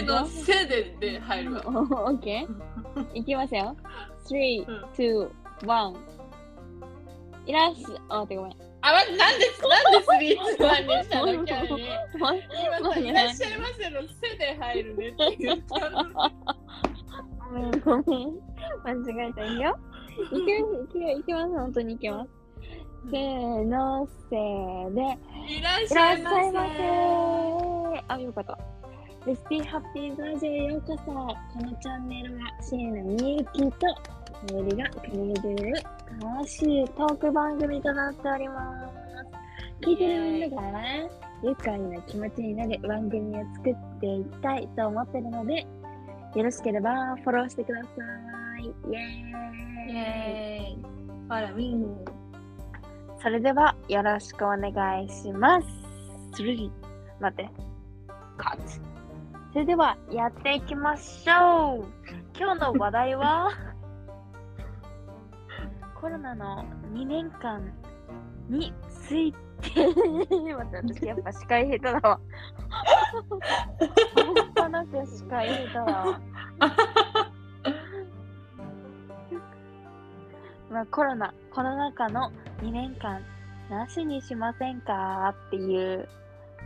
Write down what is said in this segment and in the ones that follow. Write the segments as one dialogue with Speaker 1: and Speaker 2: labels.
Speaker 1: せのせでで入るわ。
Speaker 2: オッケーいきますよ。3、
Speaker 1: うん
Speaker 2: 2、1。いらっしゃ、あ、待ってごめん。
Speaker 1: あ、ま、なんで、なんでスリーツワンにしたの？急に。
Speaker 2: もう
Speaker 1: 今さ、いらっしゃいませのせで入るねって言ったのに。
Speaker 2: ごめん。間違えたよ。いけます、いけます、いけます、本当にいけます。せーの、せーで。
Speaker 1: いらっ
Speaker 2: し
Speaker 1: しゃいま
Speaker 2: せ。あ、よかった。レシピハッピーラジオへようこそ。このチャンネルはシエナみゆきとメリが組み上げる楽しいトーク番組となっております。聞いてるみんなが愉快な気持ちになる番組を作っていきたいと思ってるので、よろしければフォローしてください。イエーイ
Speaker 1: イェーイ。ファラミン。
Speaker 2: それではよろしくお願いします。3待って。カッ。それではやっていきましょう。今日の話題は？コロナの2年間について。待って、私やっぱ司会下手だわ。半端なく司会下手だわ。まあ、コロナ、コロナ禍の2年間なしにしませんか？っていう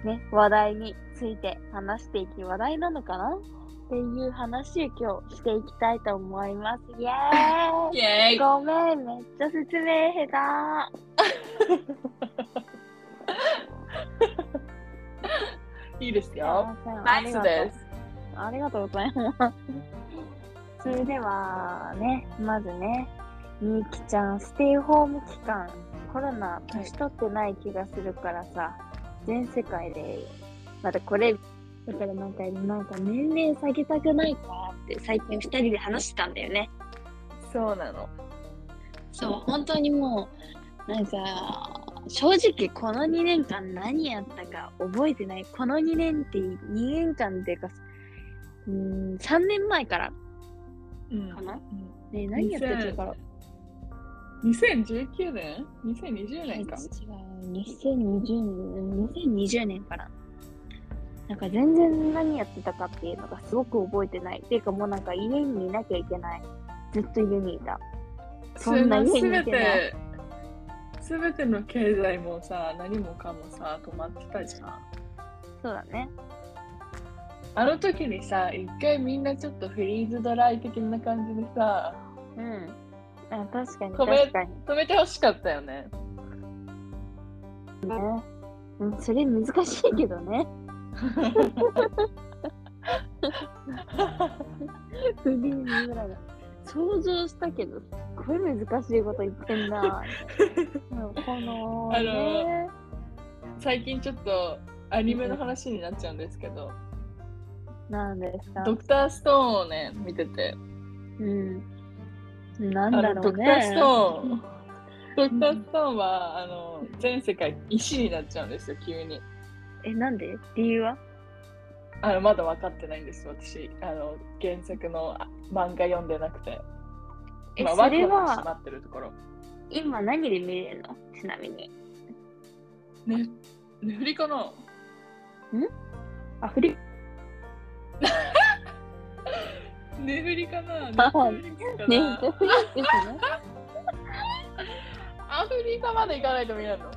Speaker 2: ね、話題について話していき、話題なのかな？っていう話を今日していきたいと思います。イエーイ
Speaker 1: イェーイ。
Speaker 2: ごめん、めっちゃ説明下
Speaker 1: いいです
Speaker 2: 手。
Speaker 1: よ。ナイスです。
Speaker 2: ありがとうございます。それではね、まずね、みゆきちゃん、ステイホーム期間、コロナ、年取ってない気がするからさ、全世界で、またこれ、だからなんか、なんか年齢下げたくないかって最近二人で話してたんだよね。
Speaker 1: そうなの。
Speaker 2: そう、本当にもう、なんか、正直この2年間何やったか覚えてない。この2年って2年間っていうか、うーん、3年前から
Speaker 1: うん
Speaker 2: かな、ね何やってたから。
Speaker 1: 2019年 ?2020 年か。
Speaker 2: 違う、2020年、2020年から。なんか全然何やってたかっていうのがすごく覚えてない。っていうかもうなんか家にいなきゃいけない。ずっと家にいた。そんな家にいてない。
Speaker 1: すべて、すべての経済もさ、何もかもさ、止まってたじゃん。
Speaker 2: そうだね。
Speaker 1: あの時にさ、一回みんなちょっとフリーズドライ的な感じでさ、
Speaker 2: うん。あ確かに
Speaker 1: 止め
Speaker 2: 確かに。
Speaker 1: 止めてほしかったよね。
Speaker 2: ね。うん、それ難しいけどね。フリーズぐらいだ。想像したけど、すっごい難しいこと言ってんな。うんこの
Speaker 1: あ
Speaker 2: ね。
Speaker 1: 最近ちょっとアニメの話になっちゃうんですけど、
Speaker 2: なんですか？
Speaker 1: ドクターストーンをね、見てて、
Speaker 2: うん。なん
Speaker 1: あ
Speaker 2: だろう
Speaker 1: のドクタース
Speaker 2: ね。
Speaker 1: トーン、ドクターストーンはあの全世界石になっちゃうんですよ、急に。
Speaker 2: え、なんで？理由は？
Speaker 1: あのまだ分かってないんです、私。あの原作のあ漫画読んでなくて。
Speaker 2: え、
Speaker 1: 今、
Speaker 2: それは
Speaker 1: 待ってるところ。
Speaker 2: 今何で見れるの？ちなみに。
Speaker 1: ね、ねフリかな
Speaker 2: アフリ
Speaker 1: ね フリかな
Speaker 2: あ
Speaker 1: ネフリかな
Speaker 2: ね、アフリですね。
Speaker 1: アフリカまで行かないと見れるの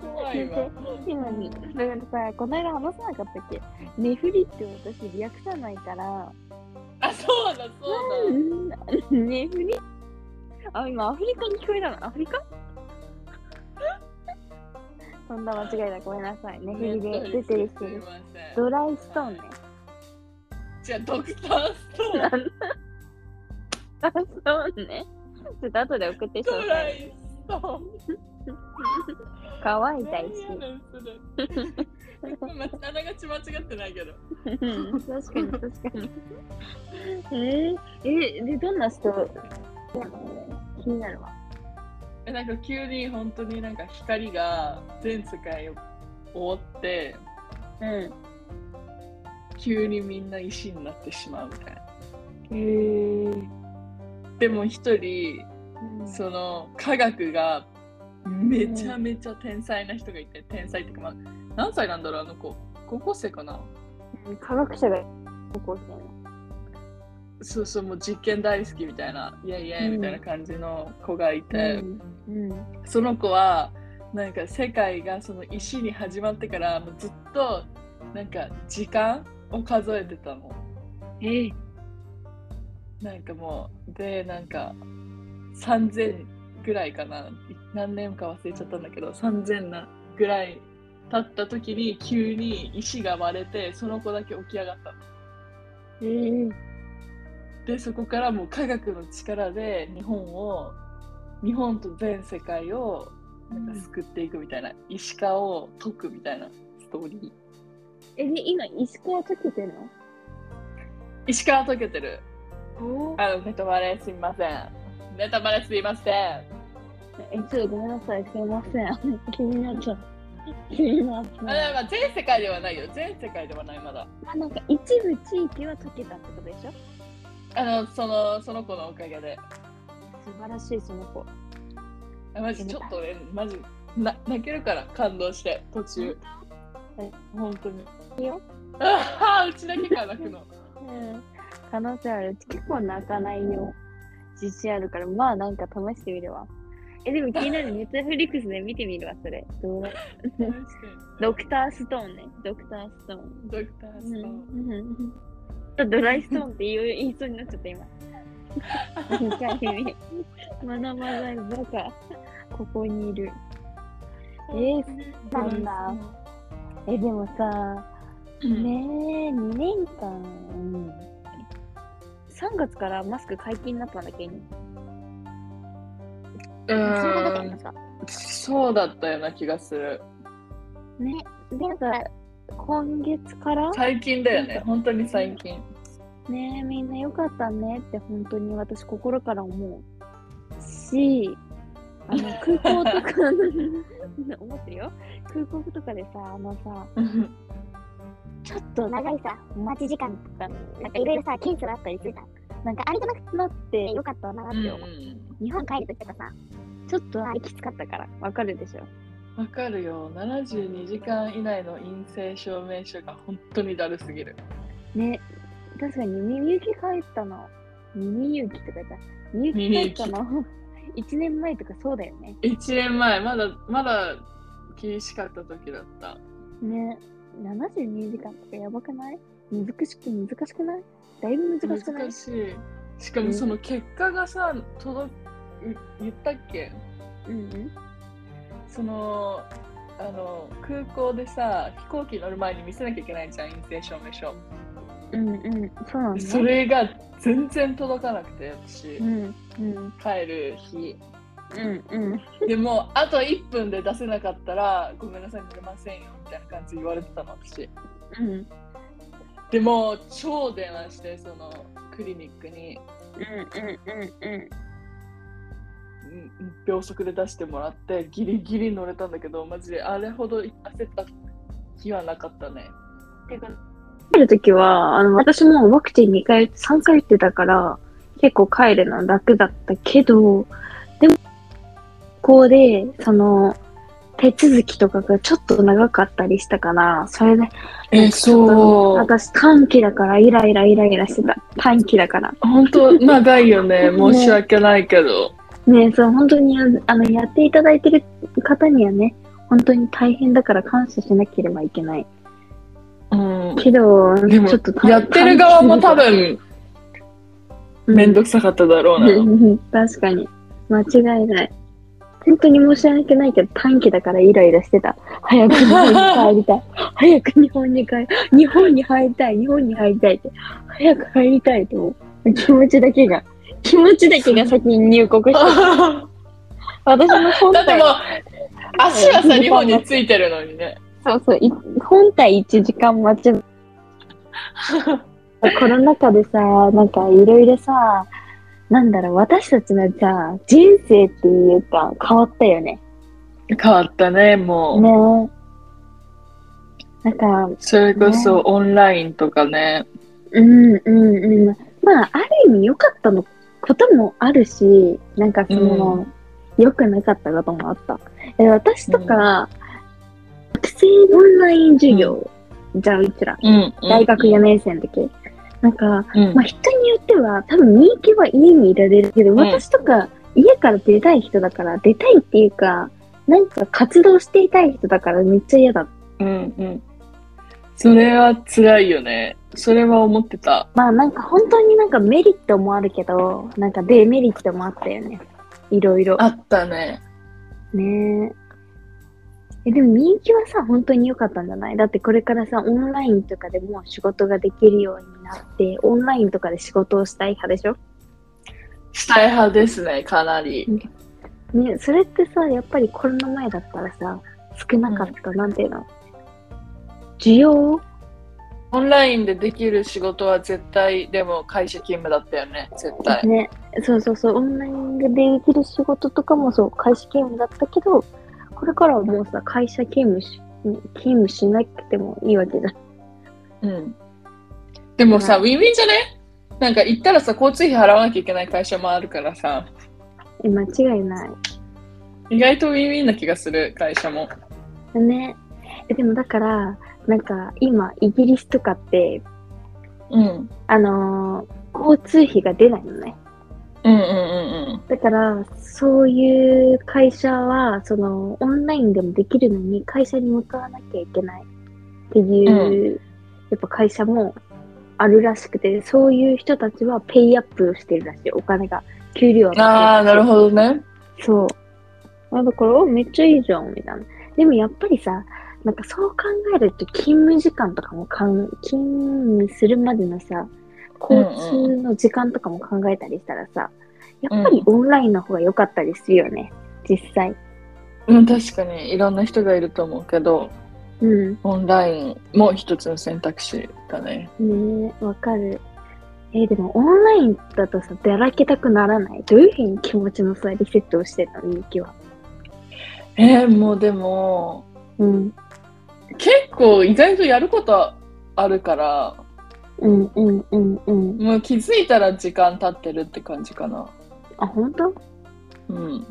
Speaker 1: 怖いわ。
Speaker 2: 今に、だからさ、この間話さなかったっけネフリって私略さないから、
Speaker 1: あ、そうだ、そうだ。
Speaker 2: うんネフリあ、今アフリカに聞こえたのアフリカそんな間違いだ、ごめんなさい。ネフリで出てる人です。ドライストーンね。
Speaker 1: じゃあ、ドクターストーン。
Speaker 2: ドライストーンね。ちょっと後で送って
Speaker 1: ド
Speaker 2: 詳細。
Speaker 1: ライストーン。
Speaker 2: 乾いた石。
Speaker 1: あながち間違ってないけど。
Speaker 2: うん確かに確かに。えー、え、で、どんな人？気になるわ。
Speaker 1: えなんか急に本当になんか光が全世界を覆って、
Speaker 2: うん。
Speaker 1: 急にみんな石になってしまうみたいな。
Speaker 2: へー。
Speaker 1: でも一人、その科学がめちゃめちゃ天才な人がいて、天才ってか、まあ、何歳なんだろうあの子高校生かな
Speaker 2: 科学者が高校生の。
Speaker 1: そうそう、もう実験大好きみたいな、イエイイエイみたいな感じの子がいて、
Speaker 2: うん。
Speaker 1: その子は、なんか世界がその石に始まってからもうずっとなんか時間を数えてたの。
Speaker 2: ええ。
Speaker 1: なんかもう、で、なんか3000ぐらいかな、何年か忘れちゃったんだけど、3000なぐらい経った時に急に石が割れて、その子だけ起き上がったの。
Speaker 2: ええ。
Speaker 1: でそこからもう科学の力で日本を日本と全世界をなんか救っていくみたいな、石川を解くみたいなストーリー
Speaker 2: え、で、今、石川解けてるの？
Speaker 1: 石川解けてる。
Speaker 2: お
Speaker 1: あのネタバレすみません。ネタバレすいません。
Speaker 2: え、ちょっとごめんなさい、すいません。気になっちゃう。すいません。
Speaker 1: あまあ全世界ではないよ。全世界ではないまだ。
Speaker 2: まあ、なんか一部地域は解けたってことでしょ？
Speaker 1: あのそのその子のおかげで。
Speaker 2: 素晴らしい、その子。
Speaker 1: あマジちょっとねマジな泣けるから感動して途中。
Speaker 2: え
Speaker 1: 本当に
Speaker 2: よ。
Speaker 1: ああうちだけか泣くの
Speaker 2: うん。可能性ある。結構泣かないよ。自信あるから、まあなんか試してみるわ。え、でも気になる。ネットフリックスで見てみるわ、それ。どう ドクターストーンね。ドクターストーン。
Speaker 1: ドクターストーン
Speaker 2: うんドライストーンって言う言いそうになっちゃった今。2回目。まだまだバカ。ここにいる。えー、なんだ。え、でもさ、
Speaker 1: うん
Speaker 2: ねえ、2年間、うん3月からマスク解禁になったんだっけ？今
Speaker 1: う
Speaker 2: そうだった
Speaker 1: ーん
Speaker 2: のさ。
Speaker 1: そうだったような気がする。
Speaker 2: ね。で、なんか、今月から？
Speaker 1: 最近だよね、本当に最近。
Speaker 2: ねえ、みんなよかったねって本当に私心から思うし、あの 空港とか 思ってるよ。空港とかでさ、あのさ、ちょっと長いさ、待ち時間とか、なんかいろいろさ、検査があったりするじゃん。なんかあれがなくなってよかったなって思う。日本帰るときとかさ、ちょっとあれきつかったから、わかるでしょ。
Speaker 1: わかるよ、72時間以内の陰性証明書が本当にだるすぎる。
Speaker 2: ね、確かにみゆき帰ったの。みゆきとか言った。みゆき帰ったの。1年前とかそうだよね。
Speaker 1: 1年前、まだまだ厳しかった時だった。
Speaker 2: ね、72時間とかやばくない？難しく難しくない？だいぶ難しくない？
Speaker 1: 難しい。しかもその結果がさ、届く言ったっけ？
Speaker 2: うんうん。
Speaker 1: そのあの空港でさ飛行機乗る前に見せなきゃいけないじゃん陰性証明書、
Speaker 2: うんうん。そうなんだ、ね。
Speaker 1: それが全然届かなくて私、
Speaker 2: うん。うん。
Speaker 1: 帰る日
Speaker 2: うんうん。
Speaker 1: でもあと1分で出せなかったらごめんなさい乗れませんよみたいな感じ言われてたの私。
Speaker 2: うん
Speaker 1: でも超電話してそのクリニックに。
Speaker 2: うんうんうん。
Speaker 1: うん秒速で出してもらってギリギリ乗れたんだけどマジであれほど焦った日はなかったね。
Speaker 2: てか、帰るときは、あの、私もワクチン2回、3回打ってたから、結構帰るの楽だったけど、でも、こうで、その、手続きとかがちょっと長かったりしたから、それで、
Speaker 1: えそう
Speaker 2: 私短期だからイライライライラしてた。短期だから。
Speaker 1: 本当長いよね 申し訳ないけど、
Speaker 2: ねそう、本当に、あの、やっていただいてる方にはね、本当に大変だから感謝しなければいけない。
Speaker 1: うん、
Speaker 2: けど、
Speaker 1: でも
Speaker 2: ちょっと短
Speaker 1: やってる側も多分
Speaker 2: うん
Speaker 1: めんどくさかっただろうな、
Speaker 2: うん確かに。間違いない。本当に申し訳ないけど、短期だからイライラしてた。早く日本に帰りたい。早く日本に帰り、日本に入りたい。日本に入りたいって。早く入りたいと思う。気持ちだけが、気持ちだけが先に入国してた。私も本体
Speaker 1: だってもう足はさ日本についてるのにね
Speaker 2: そうそう、い本体1時間待ち。コロナ禍でさ、なんかいろいろさ、なんだろう、私たちのさ、人生っていうか変わったよね。
Speaker 1: 変わったねもう、
Speaker 2: ね。なんか、
Speaker 1: それこそオンラインとかね。
Speaker 2: うんうんうん。まあ、ある意味良かったのこともあるし、なんかその、良、くなかったこともあった。え私とか、学生オンライン授業、じゃあうちら、
Speaker 1: うん
Speaker 2: 大学4年生の時。なんか、
Speaker 1: うん
Speaker 2: まあ、人によっては、多分人気は家にいられるけど、
Speaker 1: ん
Speaker 2: 私とか家から出たい人だから、出たいっていうか、なんか活動していたい人だからめっちゃ嫌だ。
Speaker 1: うんうん。それは辛いよね。それは思ってた。
Speaker 2: まあなんか本当になんかメリットもあるけど、なんかデメリットもあったよね。いろいろ。
Speaker 1: あったね。
Speaker 2: ねえ。え、でも人気はさ、本当に良かったんじゃない？だってこれからさ、オンラインとかでも仕事ができるようになって、オンラインとかで仕事をしたい派でしょ？
Speaker 1: したい派ですね、かなり。
Speaker 2: ね、それってさ、やっぱりコロナ前だったらさ、少なかった、なんていうの？需要？
Speaker 1: オンラインでできる仕事は絶対、でも会社勤務だったよね、絶対。
Speaker 2: ね、そうそうそう、オンラインでできる仕事とかもそう、会社勤務だったけど、これからはもうさ、会社勤務し、勤務しなくてもいいわけじゃん。
Speaker 1: うん。でもさ、
Speaker 2: う
Speaker 1: ウィンウィンじゃね？なんか行ったらさ、交通費払わなきゃいけない会社もあるからさ、
Speaker 2: え間違いない。
Speaker 1: 意外とウィンウィンな気がする、会社も。
Speaker 2: ね。えでもだから、なんか今、イギリスとかって、
Speaker 1: うん。
Speaker 2: あのー交通費が出ないのね。
Speaker 1: うんうんうん
Speaker 2: だから、そういう会社は、その、オンラインでもできるのに、会社に向かわなきゃいけないっていう、やっぱ会社もあるらしくて、そういう人たちはペイアップをしてるらしい。お金が、給料
Speaker 1: うん。ああ、なるほどね。
Speaker 2: そう。あだから、おめっちゃいいじゃん、みたいな。でもやっぱりさ、なんかそう考えると勤務時間とかもかん、勤務するまでのさ、交通の時間とかも考えたりしたらさ、やっぱりオンラインの方が良かったりするよね、実際。
Speaker 1: うん、確かにいろんな人がいると思うけど、
Speaker 2: うん。
Speaker 1: オンラインも一つの選択肢だね。
Speaker 2: ねえ、わかる。えーでもオンラインだとさ、だらけたくならない？どういうふうに気持ちのさ、リセットをしてるの、みゆきは？
Speaker 1: えー、もうでも、
Speaker 2: うん。
Speaker 1: 結構意外とやることあるから、
Speaker 2: うんうんうんうん。
Speaker 1: もう気づいたら時間経ってるって感じかな。
Speaker 2: あ、ほんと
Speaker 1: うん。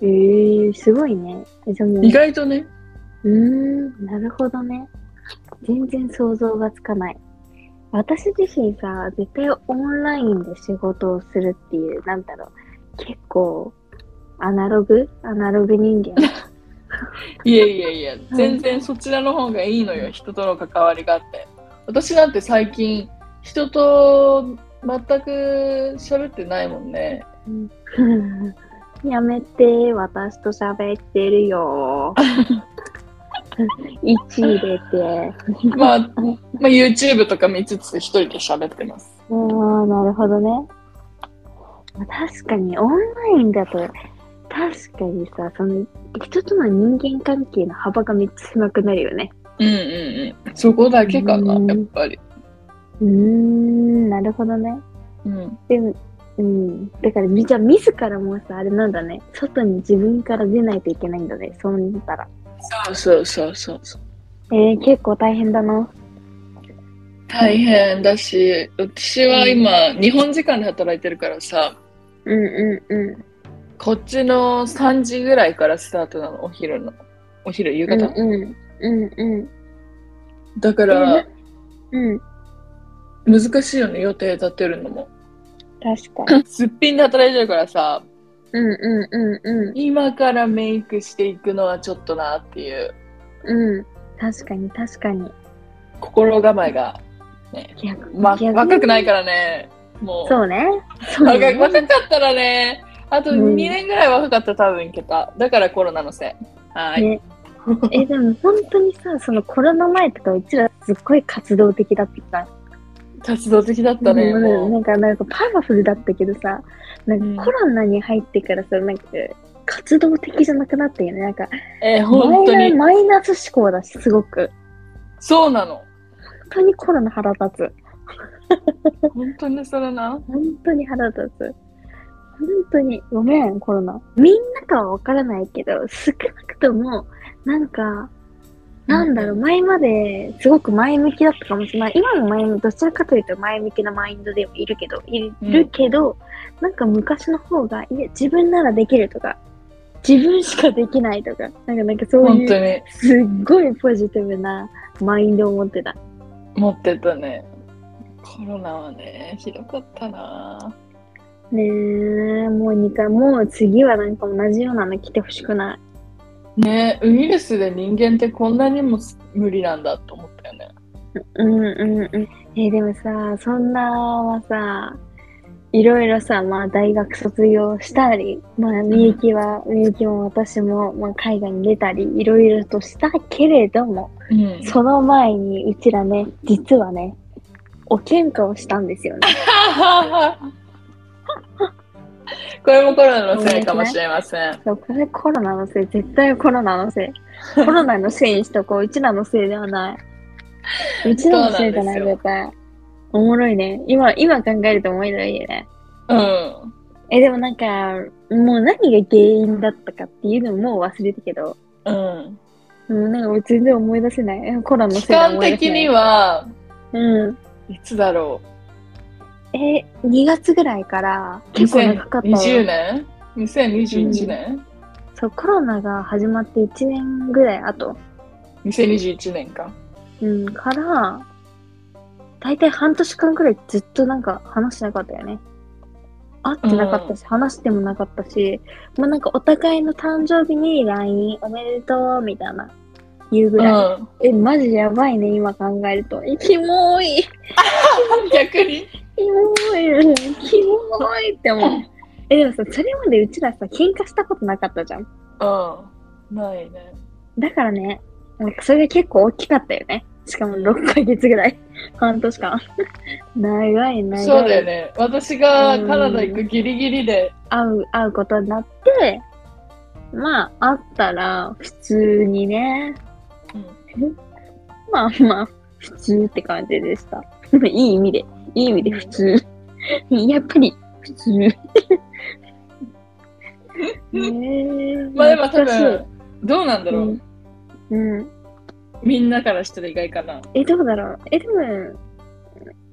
Speaker 2: えー、すごいね。えじゃあもう
Speaker 1: 意外とね。
Speaker 2: うーん、なるほどね。全然想像がつかない。私自身さ、絶対オンラインで仕事をするっていう、なんだろう、結構、アナログ？アナログ人間？
Speaker 1: いやいやいや、全然そちらの方がいいのよ、人との関わりがあって。私なんて最近、人と全く喋ってないもんね。
Speaker 2: やめて、私と喋ってるよ。1入れて。
Speaker 1: まあ、まあ、YouTube とか見つつ一人で喋ってます。
Speaker 2: ああ、なるほどね。まあ確かに、オンラインだと、確かにさ、その、人との人間関係の幅がめっちゃ狭くなるよね。
Speaker 1: うんうんうん。そこだけかな、
Speaker 2: うん
Speaker 1: やっぱり。
Speaker 2: うーん、なるほどね。
Speaker 1: うん。
Speaker 2: でも、うん。だから、じゃあ、自らもさ、あれなんだね。外に自分から出ないといけないんだね。そうなったら。
Speaker 1: そうそうそうそうそう。
Speaker 2: えー、結構大変だな。
Speaker 1: 大変だし、私は今、日本時間で働いてるからさ、
Speaker 2: うんうんうん。
Speaker 1: こっちの3時ぐらいからスタートなの、お昼の。お昼、夕
Speaker 2: うん
Speaker 1: 方。
Speaker 2: うん。うんうん。
Speaker 1: だから、
Speaker 2: うん。
Speaker 1: 難しいよね、予定立てるのも。
Speaker 2: 確かに。
Speaker 1: すっぴんで働いてるからさ、
Speaker 2: うんうんうんうん。
Speaker 1: 今からメイクしていくのはちょっとなっていう
Speaker 2: うん。確かに確かに。
Speaker 1: 心構えが、ね、ま、若くないからね、もう。
Speaker 2: そうね。そう
Speaker 1: 若
Speaker 2: ね。
Speaker 1: 若かったらね、あと
Speaker 2: うん
Speaker 1: 2年ぐらい若かったら多分いけた。だからコロナのせい。はい。
Speaker 2: ねえ、でも本当にさ、そのコロナ前とかうちらすっごい活動的だってさ、
Speaker 1: 活動的だったね。
Speaker 2: うん
Speaker 1: も
Speaker 2: なんか、なんかパワフルだったけどさ、なん
Speaker 1: うん
Speaker 2: かコロナに入ってからさ、なんか活動的じゃなくなったよね。なんか、
Speaker 1: うえー本当に。
Speaker 2: マイナマイナス思考だし、すごく。
Speaker 1: そうなの。
Speaker 2: 本当にコロナ腹立つ。
Speaker 1: 本当にそれな。
Speaker 2: 本当に腹立つ。本当に、ごめん、コロナ。みんなかはわからないけど、少なくとも、なんか、なんだろう、前まですごく前向きだったかもしれない。今も前向き、どちらかというと前向きなマインドではいるけど、いるけど、なんか昔の方が、いや、自分ならできるとか、自分しかできないとか、なんか、なんかそういう、すっごいポジティブなマインドを持ってた。
Speaker 1: 持ってたね。コロナはね、ひどかったな。
Speaker 2: ねえ、もう2回、もう次はなんか同じようなの来てほしくない。
Speaker 1: ねウイルスで人間ってこんなにも無理なんだと思ったよね。
Speaker 2: うんうんうん。えーでもさ、そんなはさ、いろいろさ、まあ大学卒業したり、まあみゆきは、みゆきも私も、まあ海外に出たり、いろいろとしたけれども、
Speaker 1: うん。
Speaker 2: その前にうちらね、実はね、お喧嘩をしたんですよね。
Speaker 1: これもコロナのせいかもしれません。
Speaker 2: そう、これコロナのせい、絶対コロナのせい。コロナのせいにしとこう。うちらのせいではない。うちらのせいじゃない、絶対。おもろいね。今、今考えると面白いよね。
Speaker 1: うん。
Speaker 2: え、でもなんか、もう何が原因だったかっていうのももう忘れたけど、
Speaker 1: うん。
Speaker 2: もうなんか俺全然思い出せない。えコロナのせい
Speaker 1: 期
Speaker 2: で
Speaker 1: 間
Speaker 2: 思い出せない。
Speaker 1: 的には、
Speaker 2: うん。
Speaker 1: いつだろ
Speaker 2: え、2月ぐらいから
Speaker 1: う
Speaker 2: 結構長かったよ。
Speaker 1: 2020年 ?2021 年、
Speaker 2: そう、コロナが始まって1年ぐらい後、
Speaker 1: ?2021 年か。
Speaker 2: うん、から、だいたい半年間ぐらいずっとなんか話してなかったよね。会ってなかったし、話してもなかったし、まあなんかお互いの誕生日に LINE おめでとうみたいな言うぐ
Speaker 1: う
Speaker 2: らい。
Speaker 1: ん。
Speaker 2: え、マジやばいね、今考えると。え、キモい。
Speaker 1: 逆に？
Speaker 2: キモい。キモいって思う。え、でもさ、それまでうちらさ、喧嘩したことなかったじゃん。
Speaker 1: うん。ないね。
Speaker 2: だからね、なんかそれが結構大きかったよね。しかも6ヶ月ぐらい。半年間。長い長い。
Speaker 1: そうだよね。私がカナダ行くギリギリで、
Speaker 2: 会う、会うことになって、まあ、会ったら、普通にね、まあまあ、普通って感じでした。いい意味で、いい意味で普通。やっぱり、普通。えー、
Speaker 1: まあでも多分、どうなんだろう。
Speaker 2: うん。うん。
Speaker 1: みんなからしたら意外かな。
Speaker 2: え、どうだろうえ、でも、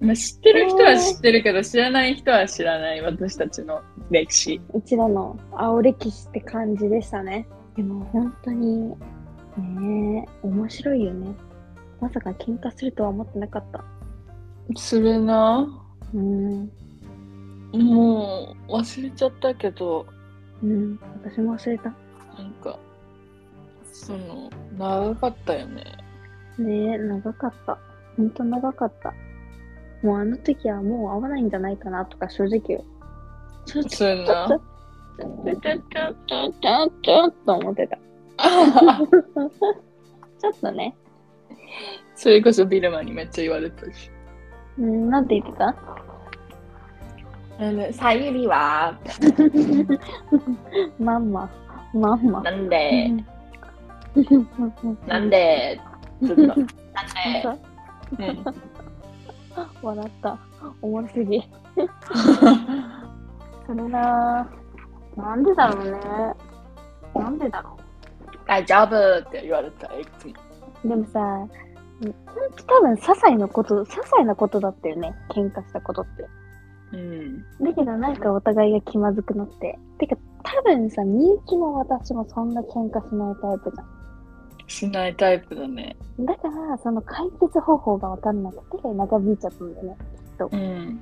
Speaker 1: まあ、知ってる人は知ってるけど、知らない人は知らない私たちの歴史。
Speaker 2: うちらの青歴史って感じでしたね。でも本当に、ねえ、面白いよね。まさか喧嘩するとは思ってなかった。
Speaker 1: するな。
Speaker 2: うん。
Speaker 1: もう忘れちゃったけど、
Speaker 2: うん。私も忘れた。
Speaker 1: なんか、その、長かったよね。
Speaker 2: ねえ、長かった。ほんと長かった。もうあの時はもう会わないんじゃないかなとか正直、ちょっと。ちょっと、ちょっと、ちょっと、ちょっと、ちょっと思ってた。ちょっとね。
Speaker 1: それこそビルマにめっちゃ言われたし。
Speaker 2: うん、なんて言ってた？
Speaker 1: あのさゆりは、
Speaker 2: まんま、まんま。
Speaker 1: なんで、なん
Speaker 2: で？
Speaker 1: で、ずっと、なんで、うん。
Speaker 2: 笑った。おもろすぎ。それなぁ。なんでだろうね。なんでだろ
Speaker 1: 大丈夫って言われた、いつも。
Speaker 2: う。でもさ、多分些細なこと、些細なことだったよね。喧嘩したことって。
Speaker 1: うん。
Speaker 2: だけどなんかお互いが気まずくなって。てか多分さ、みゆきも私もそんな喧嘩しないタイプじゃん。
Speaker 1: しないタイプだね。
Speaker 2: だから、その解決方法がわかんなくて長引いちゃったんだよね。
Speaker 1: うん。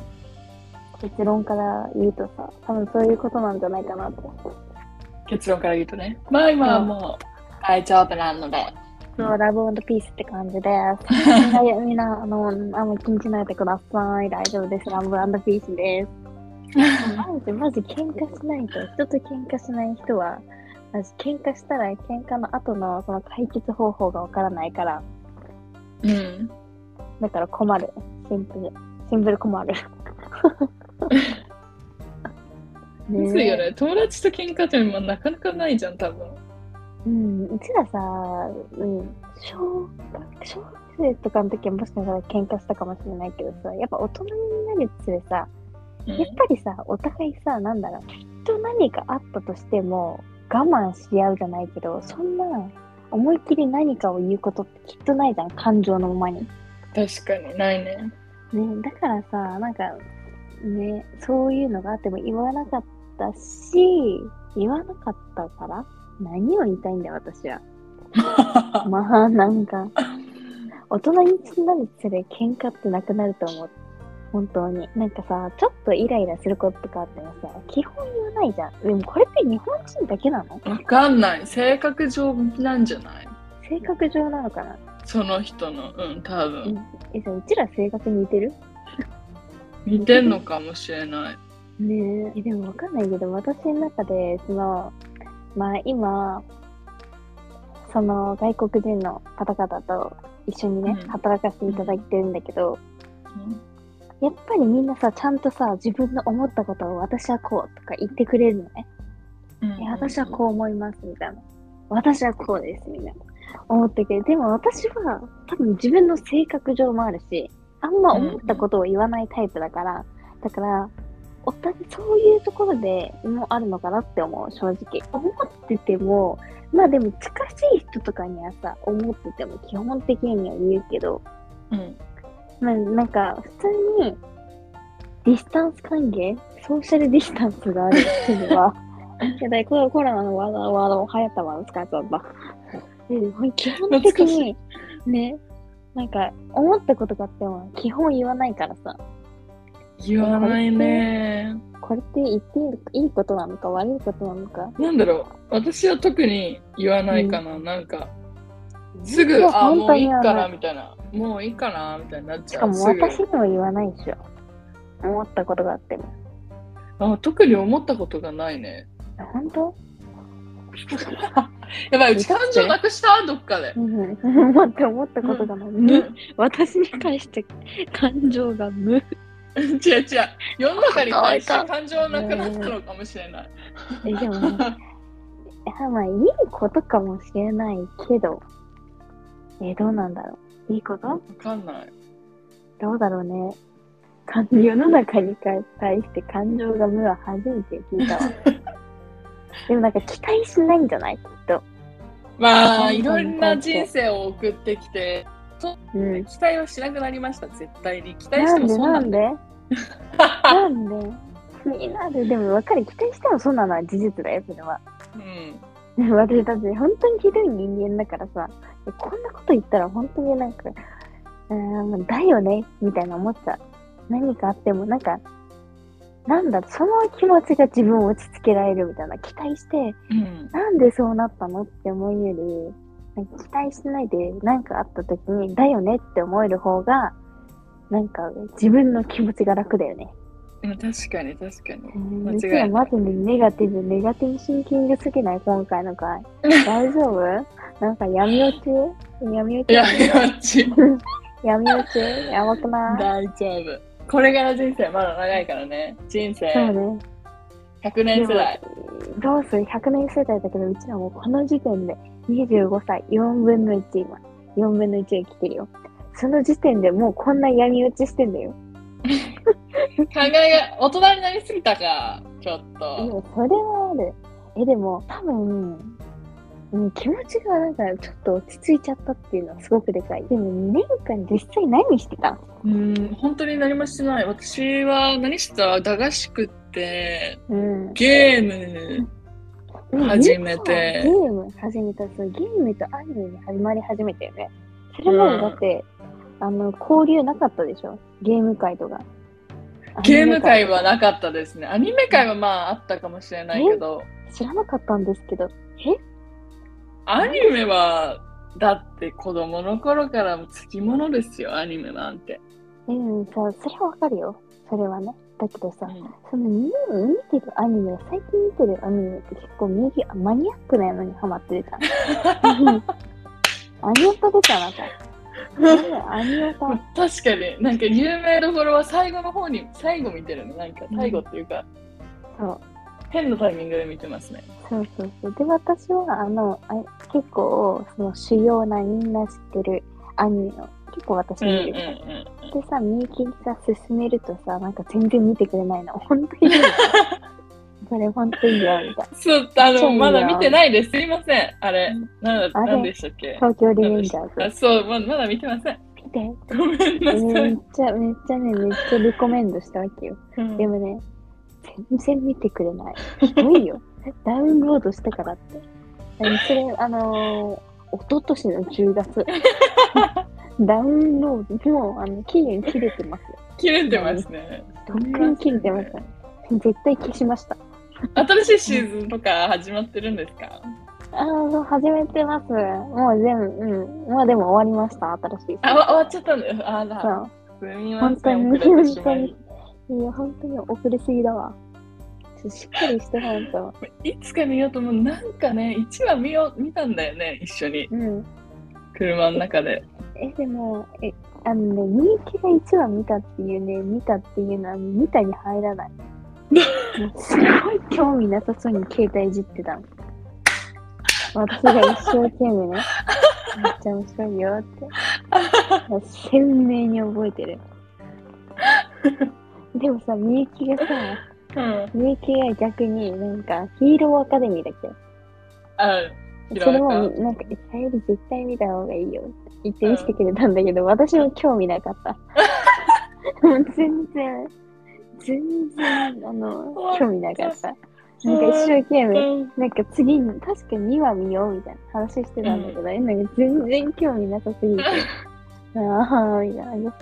Speaker 2: 結論から言うとさ、多分そういうことなんじゃないかなと。
Speaker 1: 結論から言うとね。まあ今はもう大丈夫なので。
Speaker 2: そう、ラブピースって感じです。みんな、みんな、あの、あんま気にしないでください。大丈夫です。ラブピースです。マジ、マジ喧嘩しないと、人と喧嘩しない人は、マジ喧嘩したら喧嘩の後のその解決方法がわからないから、
Speaker 1: うん。
Speaker 2: だから困る。シンプル。シンプル困る。
Speaker 1: むずいよね。友達と喧嘩ってもなかなかないじゃん、多分。
Speaker 2: うん、うちらさ、うん、小学、小学生とかの時はもしかしたら喧嘩したかもしれないけどさ、やっぱ大人になるにつれさ、
Speaker 1: うん
Speaker 2: やっぱりさ、お互いさ、なんだろう、きっと何かあったとしても、我慢し合うじゃないけど、そんな、思いっきり何かを言うことってきっとないじゃん、感情のままに。
Speaker 1: 確かにないね。
Speaker 2: ね、だからさ、なんか、ね、そういうのがあっても言わなかったし、言わなかったから、何を言いたいんだよ、私は。まあ、なんか、大人になるにつれ喧嘩ってなくなると思う。本当に。なんかさ、ちょっとイライラすることとかあってもさ、基本言わないじゃん。でもこれって日本人だけなの？
Speaker 1: わかんない。性格上なんじゃない？
Speaker 2: 性格上なのかな？
Speaker 1: その人の、うん、多
Speaker 2: うん
Speaker 1: 分。
Speaker 2: え、じゃあうちら性格似てる？
Speaker 1: 似てんのかもしれない。
Speaker 2: ねえ。えでもわかんないけど、私の中で、その、まあ今、その外国人の方々と一緒にね、
Speaker 1: うん
Speaker 2: 働かせていただいてるんだけど、
Speaker 1: うん
Speaker 2: やっぱりみんなさ、ちゃんとさ、自分の思ったことを私はこうとか言ってくれるのね。
Speaker 1: うん
Speaker 2: え私はこう思いますみたいな。私はこうですみたいな。思ってけど、でも私は多分自分の性格上もあるし、あんま思ったことを言わないタイプだから、だから、お互いそういうところでもあるのかなって思う、正直。思ってても、まあでも近しい人とかにはさ、思ってても基本的には言うけど、
Speaker 1: うん。
Speaker 2: まあなんか普通にディスタンス関係ソーシャルディスタンスがある人には、やだいコロコロナのワードワード流行ったワード使っちゃった。で基本的に、ね、なんか思ったことがあっても基本言わないからさ、
Speaker 1: 言わないね。
Speaker 2: これって言っていいことなのか悪いことなのか。
Speaker 1: なんだろう。私は特に言わないかな。なんか、すぐ、あ、
Speaker 2: 本
Speaker 1: もういいか
Speaker 2: な
Speaker 1: な、みたいな。もういいかな、みたいになっち
Speaker 2: しか
Speaker 1: ゃう。すぐ
Speaker 2: も私にも言わないでしょ。思ったことがあっても。
Speaker 1: あ特に思ったことがないね。
Speaker 2: 本当？
Speaker 1: やばい、うち感情なくした？どっかで。
Speaker 2: うん。思って思ったことがない。無私に対して感情が無。
Speaker 1: 違う違う。世の中に対して感情なくなったのかもしれない。
Speaker 2: え、でもね、まあいいことかもしれないけど、え、どうなんだろう。いいこと？
Speaker 1: わかんない。
Speaker 2: どうだろうね。か世の中に対して感情が無は初めて聞いたわ。でもなんか期待しないんじゃない？きっと。
Speaker 1: まあ、
Speaker 2: うん
Speaker 1: いろんな人生を送ってきて、
Speaker 2: うん。
Speaker 1: 期待はしなくなりました、絶対に。期待してもそうなん
Speaker 2: で
Speaker 1: だ。
Speaker 2: なんで？気になる。でも分かる。期待してもそうなのは事実だよ、それは。
Speaker 1: うん。
Speaker 2: でも私だって本当にひどい人間だからさ、こんなこと言ったら本当になんか、うーん、だよねみたいな思っちゃう。何かあっても、なんか、なんだ、その気持ちが自分を落ち着けられるみたいな期待して、
Speaker 1: うん。
Speaker 2: なんでそうなったの？って思うより、期待しないで何かあった時に、だよねって思える方が、なんか自分の気持ちが楽だよね。
Speaker 1: うん確かに、確かに。
Speaker 2: うん
Speaker 1: 間違いない
Speaker 2: うちらマジでネガティブ、ネガティブシンキングすぎない今回の回。大丈夫？なんか闇落ち？闇落ち？
Speaker 1: いや、いや、ち。
Speaker 2: 闇落ち？やばくない？
Speaker 1: 大丈夫。これから人生まだ長いからね。人生
Speaker 2: そうね。
Speaker 1: 100年世代。
Speaker 2: どうする ?100 年世代だけど、うちらもうこの時点で25歳、4分の1今。4分の1が来てるよ。その時点でもうこんな闇落ちしてんだよ。
Speaker 1: 考えが大人になりすぎたか、ちょっ
Speaker 2: で
Speaker 1: と。
Speaker 2: もそれはある。え、でも多分、うん、気持ちがなんかちょっと落ち着いちゃったっていうのはすごくでかい。でも2年間実際何してた
Speaker 1: うん、本当に何もしてない。私は何してた？駄菓子食って、
Speaker 2: うん。
Speaker 1: ゲーム、始めて
Speaker 2: ゲーム始めたそうゲームとアニメに始まり始めたよね。それまでだって、あの、交流なかったでしょ？ゲーム会とか。
Speaker 1: ゲーム会
Speaker 2: は
Speaker 1: はなかったですね。アニメ会はまああったかもしれないけど、
Speaker 2: 知らなかったんですけど。
Speaker 1: アニメは、だって子供の頃からもつきものですよ、アニメなんて。
Speaker 2: えうん、さ、それはわかるよ。それはね。だけどさ、
Speaker 1: うん
Speaker 2: その見見てるアニメ、最近見てるアニメって結構右マニアックなのにハマってるじゃん。う んアニオタ出たなさ。アニオタ。
Speaker 1: 確かに、なんか有名どころは最後の方に、最後見てるの。なんか最後っていうか、
Speaker 2: そう。
Speaker 1: 変なタイミングで見てますね。
Speaker 2: そうそうそう。で、私は、あの、あ結構、その主要なみんな知ってるアニメを結構私
Speaker 1: うんうん
Speaker 2: 見る。
Speaker 1: うん。
Speaker 2: でさ、みゆきにさ、進めるとさ、なんか全然見てくれないの。本当にいいよ。これ本当にいいよ、みたい
Speaker 1: そう、あの、まだ見てないです。すいません。あれ
Speaker 2: うん、
Speaker 1: なんだ、
Speaker 2: あれ
Speaker 1: なんでしたっけ？
Speaker 2: な。東京リベンジャー
Speaker 1: あ、そう、ままだ見てません。
Speaker 2: ズ。見て。
Speaker 1: ごめんなさい
Speaker 2: めっ。ちゃ、めっちゃね、めっちゃリコメンドしたわけよ。
Speaker 1: うん
Speaker 2: でもね、全然見てくれない。ひどいよ。ダウンロードしたからって。それ、あのー、一昨年の10月。ダウンロード、もう、あの、期限切れてますよ。
Speaker 1: 切れてますね。
Speaker 2: とっくに切れてました。絶対消しました。
Speaker 1: 新しいシーズンとか始まってるんですか？
Speaker 2: あの、始めてます。もう全部、うん。まあでも終わりました、新しい。
Speaker 1: あ、わ終わっちゃったんだよ。あら。すみま
Speaker 2: 本当に、本当に
Speaker 1: い。。
Speaker 2: いや、本当に遅れすぎだわ。しっかりして、本当。
Speaker 1: いつか見ようと思う。なんかね、1話見よう見たんだよね、一緒に。
Speaker 2: うん。
Speaker 1: 車の中で。
Speaker 2: え、でも、え、あのね、みゆきが1話見たっていうね、見たっていうのは、見たに入らない。すごい興味なさそうに携帯いじってたの。私が一生懸命ね、めっちゃ面白いよって。鮮明に覚えてる。でもさ、みゆきがさ、
Speaker 1: うん。
Speaker 2: みゆきが逆になんかヒーローアカデミーだっけ？
Speaker 1: あ、
Speaker 2: それも
Speaker 1: 広
Speaker 2: なんか、さゆり絶対見た方がいいよって言って見せてくれたんだけど、私も興味なかった。もう全然、全然、あの、興味なかった。なんか一生懸命、
Speaker 1: うん
Speaker 2: なんか次に、確か2話見ようみたいな話してたんだけど、なんか全然興味なさすぎて、ああ、みたいな。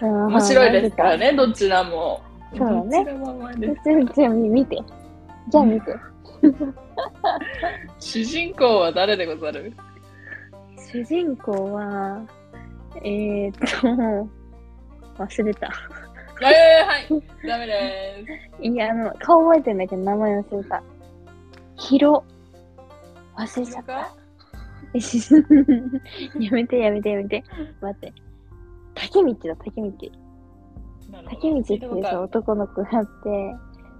Speaker 1: 面白いですから。ね、どちらも。
Speaker 2: そうだね
Speaker 1: どちらもうまいです。
Speaker 2: じゃあ、じゃあ見て。じゃあ見て。
Speaker 1: 主人公は誰でござる？
Speaker 2: 主人公は、えー、っと、忘れた。
Speaker 1: えー、はい、ダメで
Speaker 2: いや、あの、顔覚えてんだけど、名前忘れた。ヒロ。忘れ
Speaker 1: す。
Speaker 2: ちゃった。やめてやめてやめて。待って。竹道だ、竹道。竹道っていうさ、男の子があって、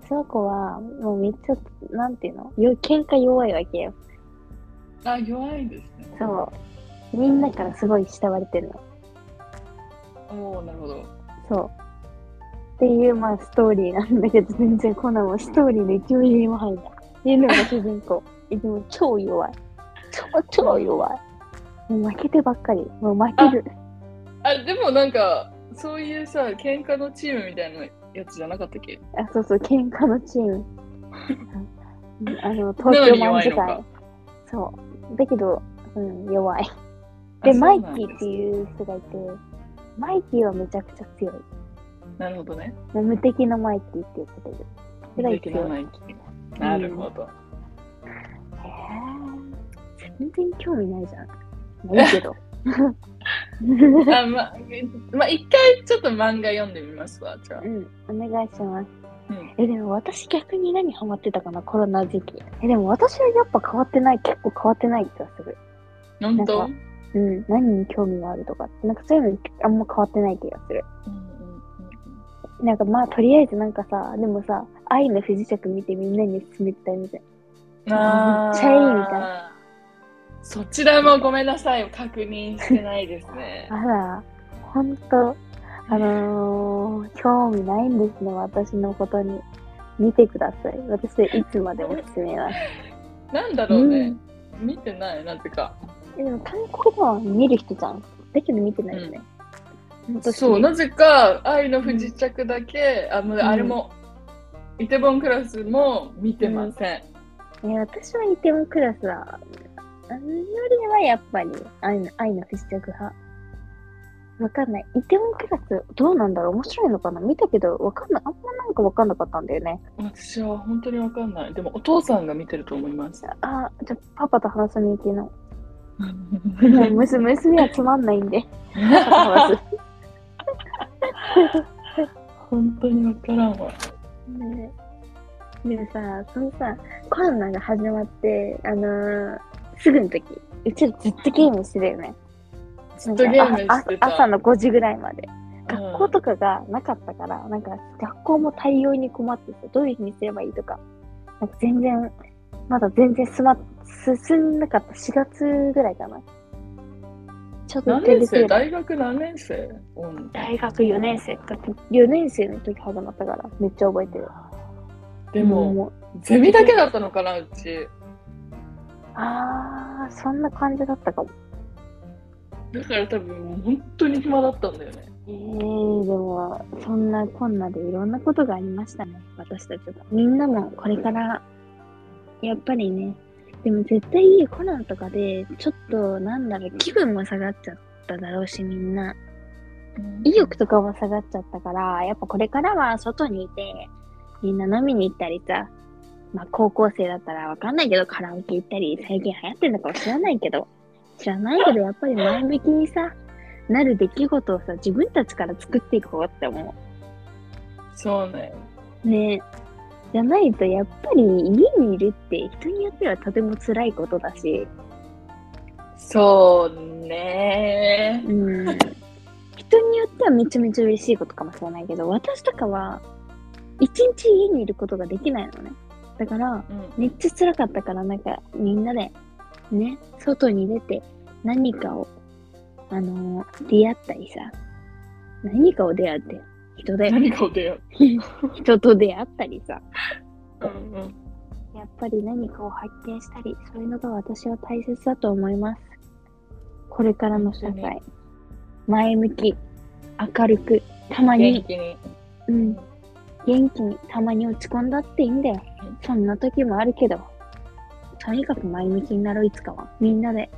Speaker 2: その子は、もうめっちゃ、なんていうの？よ喧嘩弱いわけよ。
Speaker 1: あ、弱いですね。
Speaker 2: そう。みんなからすごい慕われてるの。
Speaker 1: おおなるほど。
Speaker 2: そう。っていう、まあ、ストーリーなんだけど、全然こんなもんストーリーの一ミリも入んない。っていうのが主人公。でも超弱い。超超弱い。もう負けてばっかり。もう負ける。
Speaker 1: あ、でもなんか、そういうさ、喧嘩のチームみたいなやつじゃなかったっけ？
Speaker 2: あ、そうそう、喧嘩のチーム。あの、東京卍会。そう。だけど、うん、弱い。
Speaker 1: あ
Speaker 2: で、マイキーっていう人がいて、マイキーはめちゃくちゃ強い。
Speaker 1: なるほどね。
Speaker 2: 無敵のマイキーって言ってる。ぐらい
Speaker 1: 的な
Speaker 2: 強い。
Speaker 1: ナイキ。なるほど。
Speaker 2: へー全然興味ないじゃん。まあいいけど。
Speaker 1: あ、ま、まあ、一回ちょっと漫画読んでみますわ、じゃあ
Speaker 2: う。ん、お願いします。
Speaker 1: うん
Speaker 2: え、でも私逆に何ハマってたかな、コロナ時期。え、でも私はやっぱ変わってない、結構変わってない気がする。
Speaker 1: 本当？
Speaker 2: なんうん、何に興味があるとか、なんかそういうのあんま変わってない気がする。なんかまあ、とりあえずなんかさ、でもさ、愛の不時着見てみんなに勧めてたみたい。
Speaker 1: あー
Speaker 2: めっちゃいいみたいな
Speaker 1: そちらもごめんなさい、確認してないですね。
Speaker 2: あら、ほんと、あのー、興味ないんですね、私のことに。見てください。私いつまでも勧めます。
Speaker 1: なんだろうね。見てない、なぜか。
Speaker 2: えでも韓国語は見る人じゃん。だけど見てないよね。私
Speaker 1: そう、なぜか、愛の不時着だけ、あの、
Speaker 2: ん
Speaker 1: あれも、イテボンクラスも見てません。
Speaker 2: え私はイテモクラスは、あんよりはやっぱり愛の愛の不時着派。わかんない。イテモクラスどうなんだろう？面白いのかな？見たけど、わかんない。あんまなんかわかんなかったんだよね。
Speaker 1: 私は本当にわかんない。でも、お父さんが見てると思います。
Speaker 2: あ、じゃあパパと話さに行けない。娘娘はつまんないんで。
Speaker 1: 本当にわからんわ。
Speaker 2: ねでもさ、そのさ、コロナが始まって、あのー、すぐの時、うちらずっとゲームしてたよね。
Speaker 1: ずっとゲームしてた。
Speaker 2: 朝の5時ぐらいまで。
Speaker 1: うん
Speaker 2: 学校とかがなかったから、なんか学校も対応に困ってて、どういうふうにすればいいとか、なんか全然、まだ全然すま、進んなかった4月ぐらいかな。ちょっと
Speaker 1: 何年生
Speaker 2: 大
Speaker 1: 大学何年生？うん
Speaker 2: 大学4年生か、4年生の時始まったから、めっちゃ覚えてる。
Speaker 1: でも、
Speaker 2: も
Speaker 1: ゼミだけだったのかな、うち。
Speaker 2: あー、そんな感じだったかも。
Speaker 1: だから多分、本当に暇だったんだよね。
Speaker 2: えー、でも、そんなこんなでいろんなことがありましたね、私たちも。みんなもこれから、やっぱりね、でも絶対コロナとかで、ちょっと、なんだろう、気分も下がっちゃっただろうし、みんな。意欲とかも下がっちゃったから、やっぱこれからは外にいて、みんな飲みに行ったりさ、まあ高校生だったらわかんないけど、カラオケ行ったり、最近流行ってるのかも知らないけど、知らないけど、やっぱり前向きにさ、なる出来事をさ、自分たちから作っていこうって思
Speaker 1: そうね。
Speaker 2: う。ねじゃないと、やっぱり家にいるって人によってはとても辛いことだし、
Speaker 1: そうね。
Speaker 2: うん。人によってはめちゃめちゃ嬉しいことかもしれないけど、私とかは、一日家にいることができないのね。だから、
Speaker 1: うん。
Speaker 2: めっちゃ辛かったから、なんか、みんなで、ね、外に出て、何かを、あのー出会ったりさ、何かを出会って、人で、
Speaker 1: 何かを出よ
Speaker 2: 人と出会ったりさ、
Speaker 1: う。うんうん。
Speaker 2: やっぱり何かを発見したり、そういうのが私は大切だと思います。これからの社会。前向き、明るく、たまに、
Speaker 1: に。
Speaker 2: うん、元気に、たまに落ち込んだっていいんだよ。そんな時もあるけど、とにかく前向きになろう、いつかは。みんなで、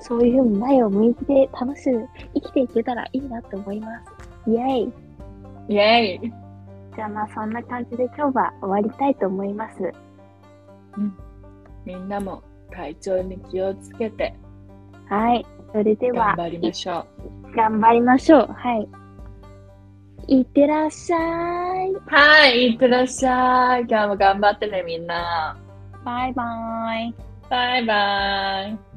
Speaker 2: そういうふうに前を向いて楽しく生きていけたらいいなと思います。イェイ
Speaker 1: イェイ
Speaker 2: じゃあまあそんな感じで今日は終わりたいと思います。
Speaker 1: みんなも体調に気をつけて
Speaker 2: はい。それでは
Speaker 1: 頑、張りましょ
Speaker 2: 頑張りましょう。はい。いってらっしゃい。
Speaker 1: う。はい、いってらっしゃい。今日も頑張ってね、みんな。
Speaker 2: バイバイ。
Speaker 1: バイバイ。